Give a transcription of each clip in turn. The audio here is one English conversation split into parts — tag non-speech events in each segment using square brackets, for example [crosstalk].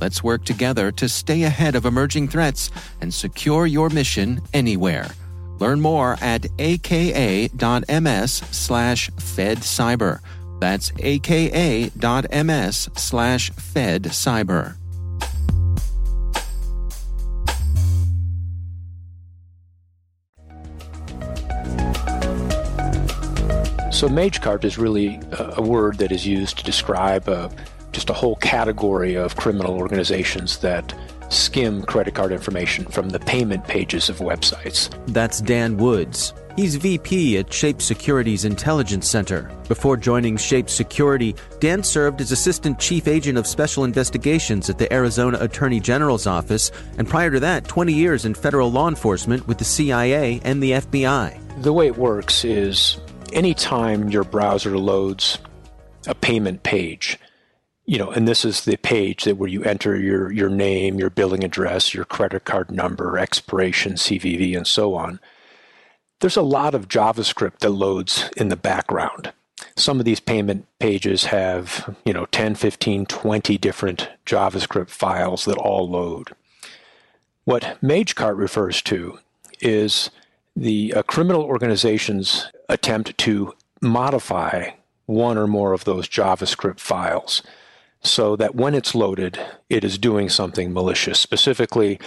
Let's work together to stay ahead of emerging threats and secure your mission anywhere. Learn more at aka.ms slash fedcyber. That's aka.ms slash fedcyber. So, Magecart is really a word that is used to describe a just a whole category of criminal organizations that skim credit card information from the payment pages of websites. That's Dan Woods. He's VP at Shape Security's Intelligence Center. Before joining Shape Security, Dan served as Assistant Chief Agent of Special Investigations at the Arizona Attorney General's Office, and prior to that, 20 years in federal law enforcement with the CIA and the FBI. The way it works is anytime your browser loads a payment page, you know, and this is the page that where you enter your your name, your billing address, your credit card number, expiration, CVV, and so on. There's a lot of JavaScript that loads in the background. Some of these payment pages have, you know, 10, 15, 20 different JavaScript files that all load. What Magecart refers to is the uh, criminal organization's attempt to modify one or more of those JavaScript files so that when it's loaded, it is doing something malicious. Specifically,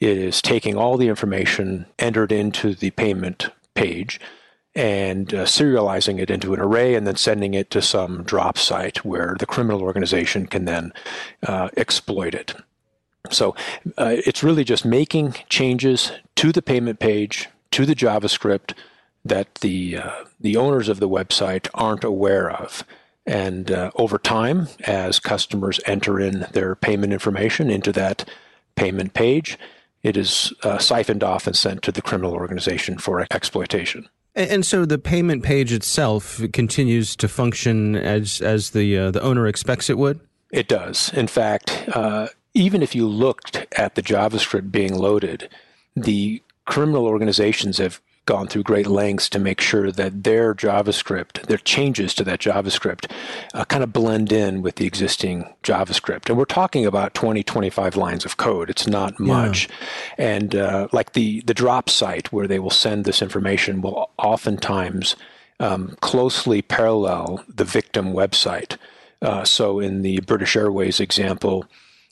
it is taking all the information entered into the payment page and uh, serializing it into an array and then sending it to some drop site where the criminal organization can then uh, exploit it. So uh, it's really just making changes to the payment page, to the JavaScript that the uh, the owners of the website aren't aware of. And uh, over time, as customers enter in their payment information into that payment page, it is uh, siphoned off and sent to the criminal organization for exploitation. And so the payment page itself continues to function as as the uh, the owner expects it would. It does. In fact, uh, even if you looked at the JavaScript being loaded, the criminal organizations have gone through great lengths to make sure that their JavaScript, their changes to that JavaScript, uh, kind of blend in with the existing JavaScript. And we're talking about 20, 25 lines of code. It's not much. Yeah. And uh, like the, the drop site where they will send this information will oftentimes um, closely parallel the victim website. Uh, so in the British Airways example,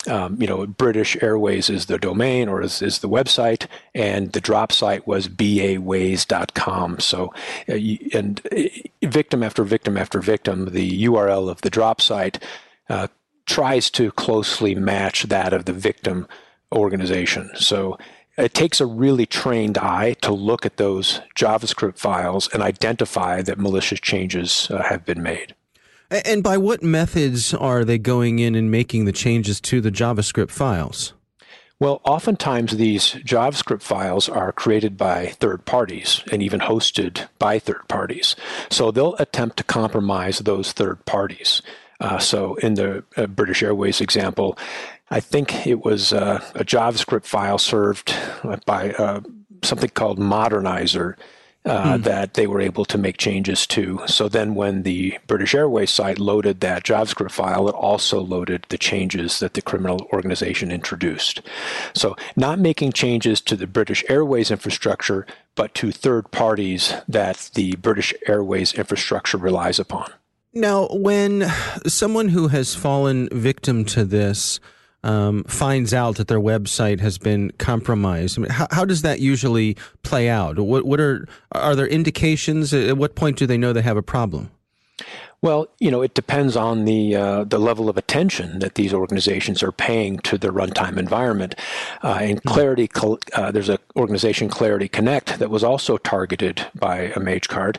um, you know, British Airways is the domain or is, is the website, and the drop site was baways.com. So, uh, and uh, victim after victim after victim, the URL of the drop site uh, tries to closely match that of the victim organization. So, it takes a really trained eye to look at those JavaScript files and identify that malicious changes uh, have been made. And by what methods are they going in and making the changes to the JavaScript files? Well, oftentimes these JavaScript files are created by third parties and even hosted by third parties. So they'll attempt to compromise those third parties. Uh, so in the uh, British Airways example, I think it was uh, a JavaScript file served by uh, something called Modernizr uh, hmm. that they were able to make changes to. So then, when the British Airways site loaded that JavaScript file, it also loaded the changes that the criminal organization introduced. So, not making changes to the British Airways infrastructure, but to third parties that the British Airways infrastructure relies upon. Now, when someone who has fallen victim to this um, finds out that their website has been compromised, I mean, how, how, does that usually play out? What, what are are there indications? At what point do they know they have a problem? Well, you know, it depends on the uh, the level of attention that these organizations are paying to the runtime environment. Uh, and hmm. Clarity, uh, there's an organization, Clarity Connect, that was also targeted by a Magecart,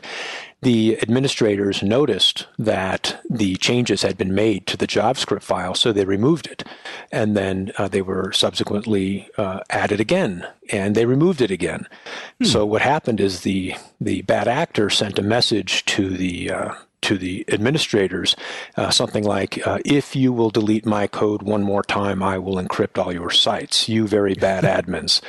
the administrators noticed that the changes had been made to the JavaScript file, so they removed it. And then uh, they were subsequently uh, added again, and they removed it again. Hmm. So what happened is the the bad actor sent a message to the uh, to the administrators, uh, something like, uh, "If you will delete my code one more time, I will encrypt all your sites. You very bad [laughs] admins."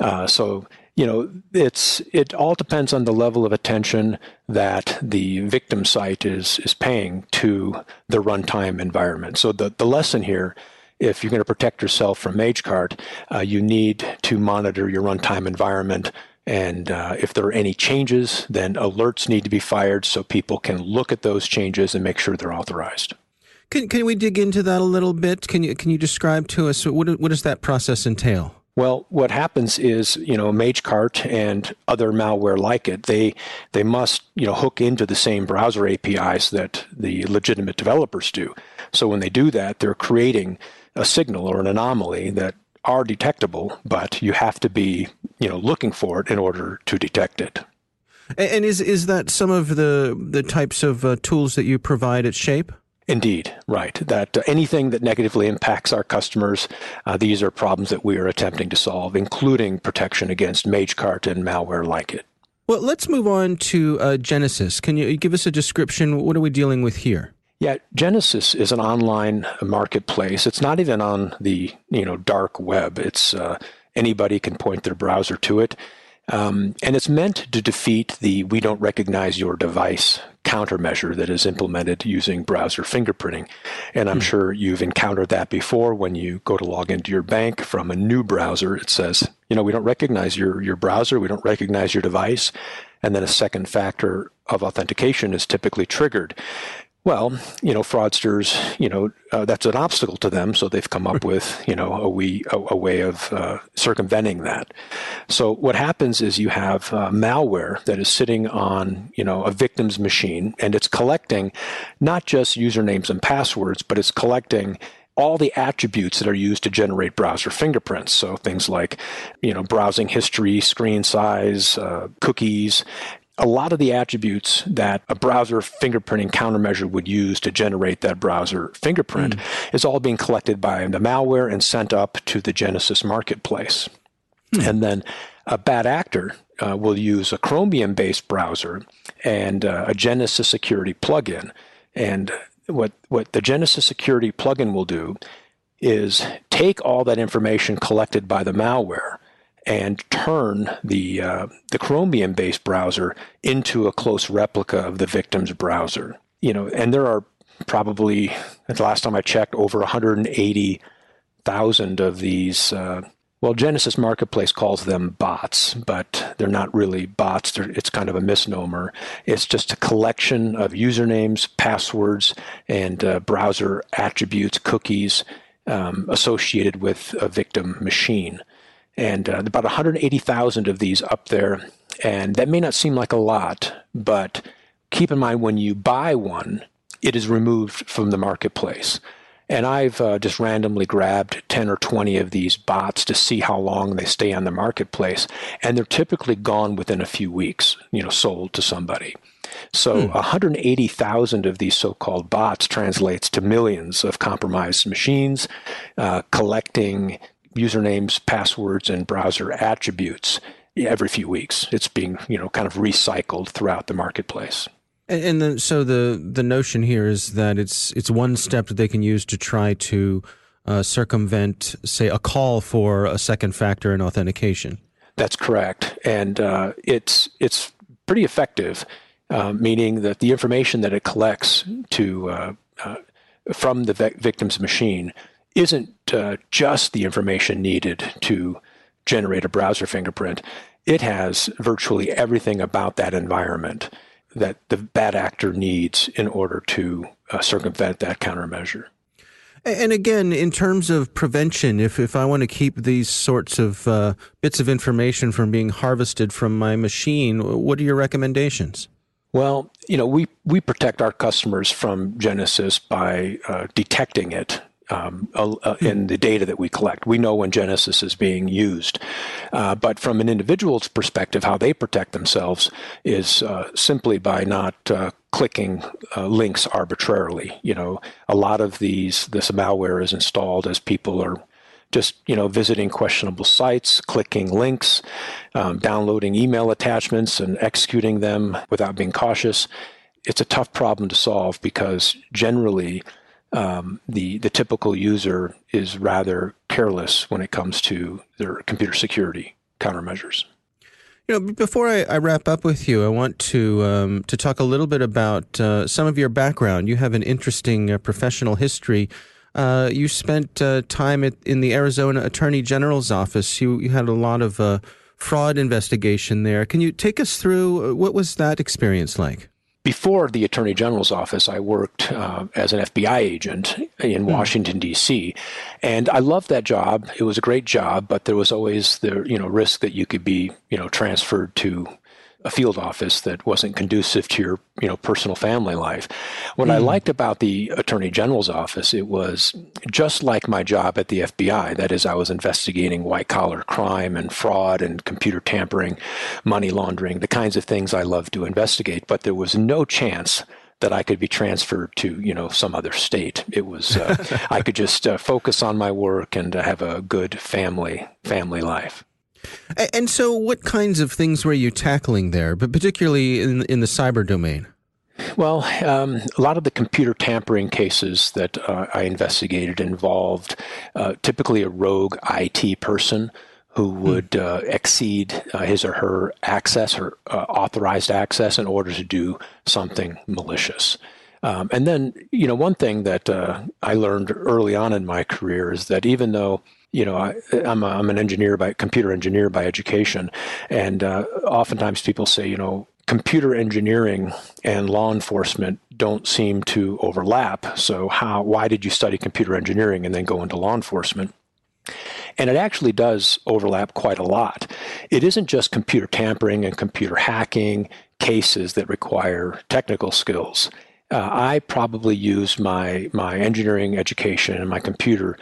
Uh, so you know, it's it all depends on the level of attention that the victim site is is paying to the runtime environment. So the the lesson here, if you're going to protect yourself from Magecart, uh, you need to monitor your runtime environment. And uh, if there are any changes, then alerts need to be fired so people can look at those changes and make sure they're authorized. Can, can we dig into that a little bit? Can you can you describe to us what what does that process entail? Well, what happens is, you know, Magecart and other malware like it, they they must, you know, hook into the same browser APIs that the legitimate developers do. So when they do that, they're creating a signal or an anomaly that are detectable, but you have to be, you know, looking for it in order to detect it. And is is that some of the the types of uh, tools that you provide at Shape? Indeed, right. That uh, anything that negatively impacts our customers, uh, these are problems that we are attempting to solve, including protection against Magecart and malware like it. Well, let's move on to uh, Genesis. Can you give us a description? What are we dealing with here? Yeah, Genesis is an online marketplace. It's not even on the you know dark web. It's uh, anybody can point their browser to it. Um, and it's meant to defeat the we don't recognize your device countermeasure that is implemented using browser fingerprinting. And I'm hmm. sure you've encountered that before when you go to log into your bank from a new browser. It says, you know, we don't recognize your, your browser, we don't recognize your device. And then a second factor of authentication is typically triggered. Well, you know, fraudsters, you know, uh, that's an obstacle to them, so they've come up with, you know, a, we, a, a way of uh, circumventing that. So what happens is you have uh, malware that is sitting on, you know, a victim's machine, and it's collecting not just usernames and passwords, but it's collecting all the attributes that are used to generate browser fingerprints. So things like, you know, browsing history, screen size, uh, cookies, a lot of the attributes that a browser fingerprinting countermeasure would use to generate that browser fingerprint mm. is all being collected by the malware and sent up to the Genesis marketplace. Mm. And then a bad actor uh, will use a Chromium based browser and uh, a Genesis security plugin. And what, what the Genesis security plugin will do is take all that information collected by the malware and turn the uh, the Chromium based browser into a close replica of the victim's browser. You know, and there are probably at the last time I checked over 180,000 of these. Uh, well, Genesis Marketplace calls them bots, but they're not really bots. They're, it's kind of a misnomer. It's just a collection of usernames, passwords, and uh, browser attributes, cookies um, associated with a victim machine and uh, about 180,000 of these up there. And that may not seem like a lot, but keep in mind when you buy one, it is removed from the marketplace. And I've uh, just randomly grabbed 10 or 20 of these bots to see how long they stay on the marketplace. And they're typically gone within a few weeks, you know, sold to somebody. So hmm. 180,000 of these so-called bots translates to millions of compromised machines, uh, collecting usernames, passwords, and browser attributes every few weeks. It's being, you know, kind of recycled throughout the marketplace. And, then, so the the notion here is that it's it's one step that they can use to try to uh, circumvent, say, a call for a second factor in authentication. That's correct, and uh, it's it's pretty effective, uh, meaning that the information that it collects to uh, uh, from the victim's machine isn't uh, just the information needed to generate a browser fingerprint. It has virtually everything about that environment that the bad actor needs in order to uh, circumvent that countermeasure. And again, in terms of prevention, if, if I want to keep these sorts of uh, bits of information from being harvested from my machine, what are your recommendations? Well, you know, we, we protect our customers from Genesis by uh, detecting it um, uh, in the data that we collect. We know when Genesis is being used. Uh, but from an individual's perspective, how they protect themselves is uh, simply by not uh, clicking uh, links arbitrarily. You know, a lot of these, this malware is installed as people are just you know visiting questionable sites, clicking links, um, downloading email attachments, and executing them without being cautious. It's a tough problem to solve because generally um, the the typical user is rather careless when it comes to their computer security countermeasures. You know, before I, I, wrap up with you, I want to um, to talk a little bit about uh, some of your background. You have an interesting uh, professional history. Uh, you spent uh, time at, in the Arizona Attorney General's office. You you had a lot of uh, fraud investigation there. Can you take us through uh, what was that experience like? Before the Attorney General's office, I worked uh, as an FBI agent in hmm. Washington D.C., and I loved that job. It was a great job, but there was always the you know risk that you could be you know transferred to a field office that wasn't conducive to your you know personal family life. What mm. I liked about the Attorney General's office, it was just like my job at the FBI. That is, I was investigating white collar crime and fraud and computer tampering, money laundering, the kinds of things I love to investigate. But there was no chance that I could be transferred to you know some other state. It was uh, [laughs] I could just uh, focus on my work and uh, have a good family family life. And so, what kinds of things were you tackling there, but particularly in in the cyber domain? Well, um, a lot of the computer tampering cases that uh, I investigated involved uh, typically a rogue IT person who hmm. would uh, exceed uh, his or her access or uh, authorized access in order to do something malicious. Um, and then, you know, one thing that uh, I learned early on in my career is that even though you know, I, am an engineer by computer engineer by education, and uh, oftentimes people say, you know, computer engineering and law enforcement don't seem to overlap. So how? Why did you study computer engineering and then go into law enforcement? And it actually does overlap quite a lot. It isn't just computer tampering and computer hacking cases that require technical skills. Uh, I probably use my my engineering education and my computer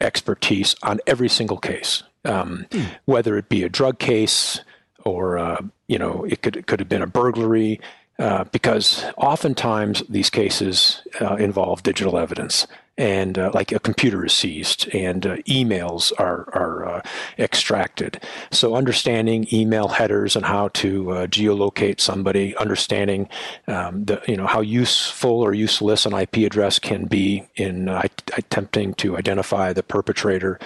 expertise on every single case, um, hmm. whether it be a drug case or uh, you know it could it could have been a burglary, uh, because oftentimes these cases uh, involve digital evidence and uh, like a computer is seized and uh, emails are, are uh, extracted. So understanding email headers and how to uh, geolocate somebody, understanding um, the you know how useful or useless an IP address can be in uh, attempting to identify the perpetrator.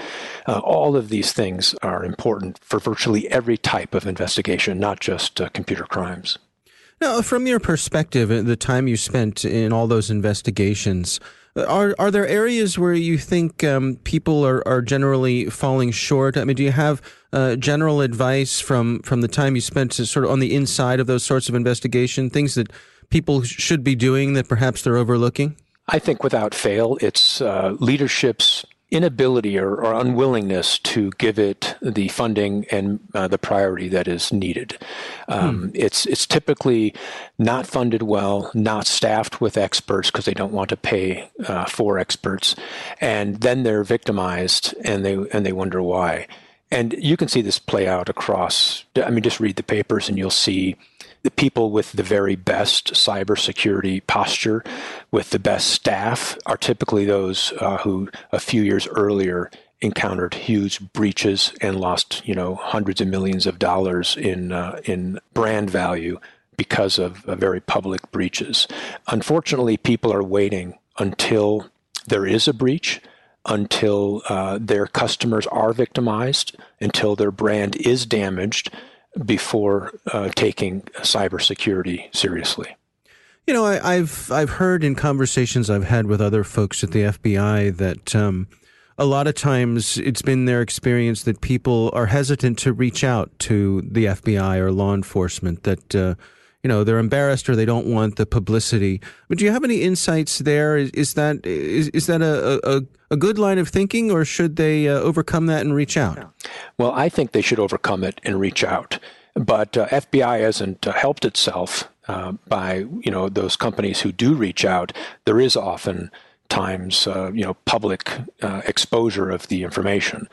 Uh, all of these things are important for virtually every type of investigation, not just computer crimes. Now, from your perspective, the time you spent in all those investigations, are are there areas where you think um, people are, are generally falling short? I mean, do you have uh, general advice from from the time you spent sort of on the inside of those sorts of investigation, things that people should be doing that perhaps they're overlooking? I think without fail, it's uh, leadership's inability or, or, unwillingness to give it the funding and uh, the priority that is needed. Um, hmm. It's it's typically not funded well, not staffed with experts because they don't want to pay uh, for experts, and then they're victimized and they and they wonder why. And you can see this play out across. I mean, just read the papers and you'll see the people with the very best cybersecurity posture, with the best staff, are typically those uh, who a few years earlier encountered huge breaches and lost, you know, hundreds of millions of dollars in uh, in brand value because of uh, very public breaches. Unfortunately, people are waiting until there is a breach until uh, their customers are victimized, until their brand is damaged, before uh, taking cybersecurity seriously. You know, I, have I've heard in conversations I've had with other folks at the FBI that um, a lot of times it's been their experience that people are hesitant to reach out to the FBI or law enforcement. That uh, you know they're embarrassed or they don't want the publicity. But do you have any insights there? Is, is that is, is that a, a, a good line of thinking, or should they uh, overcome that and reach out? Well, I think they should overcome it and reach out. But uh, FBI hasn't uh, helped itself uh, by you know those companies who do reach out. There is often times uh, you know public uh, exposure of the information.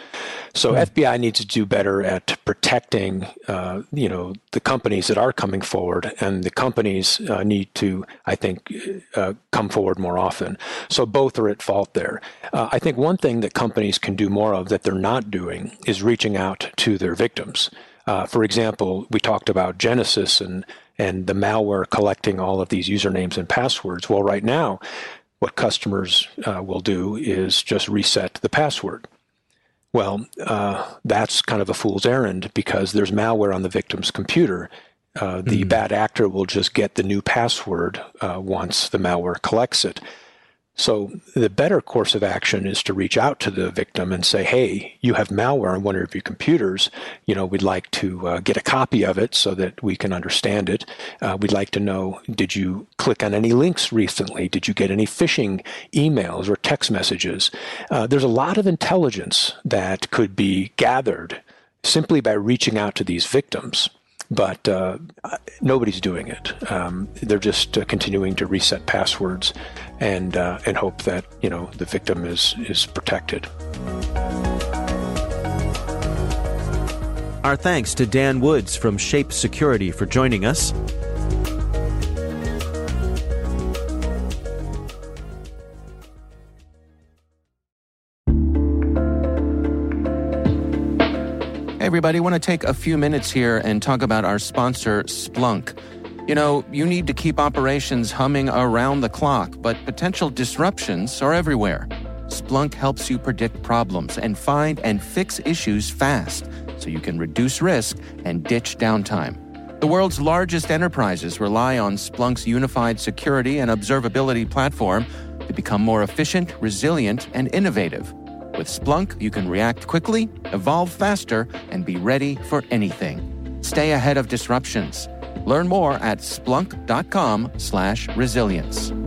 So mm FBI needs to do better at protecting uh, you know the companies that are coming forward, and the companies uh, need to I think uh, come forward more often. So both are at fault there. Uh, I think one thing that companies can do more of that they're not doing is reaching out to their victims. for example, we talked about Genesis and and the malware collecting all of these usernames and passwords. Well, right now, what customers uh, will do is just reset the password. Well, uh, that's kind of a fool's errand because there's malware on the victim's computer. Uh, the mm-hmm. bad actor will just get the new password uh, once the malware collects it. So the better course of action is to reach out to the victim and say, "Hey, you have malware on one of your computers. You know, we'd like to uh, get a copy of it so that we can understand it. Uh, we'd like to know: Did you click on any links recently? Did you get any phishing emails or text messages? Uh, there's a lot of intelligence that could be gathered simply by reaching out to these victims." but uh, nobody's doing it. Um, they're just uh, continuing to reset passwords and uh, and hope that you know the victim is is protected. Our thanks to Dan Woods from Shape Security for joining us. Hey everybody. I want to take a few minutes here and talk about our sponsor, Splunk. You know, you need to keep operations humming around the clock, but potential disruptions are everywhere. Splunk helps you predict problems and find and fix issues fast so you can reduce risk and ditch downtime. The world's largest enterprises rely on Splunk's unified security and observability platform to become more efficient, resilient, and innovative. With Splunk, you can react quickly, evolve faster, and be ready for anything. Stay ahead of disruptions. Learn more at splunk.com/resilience.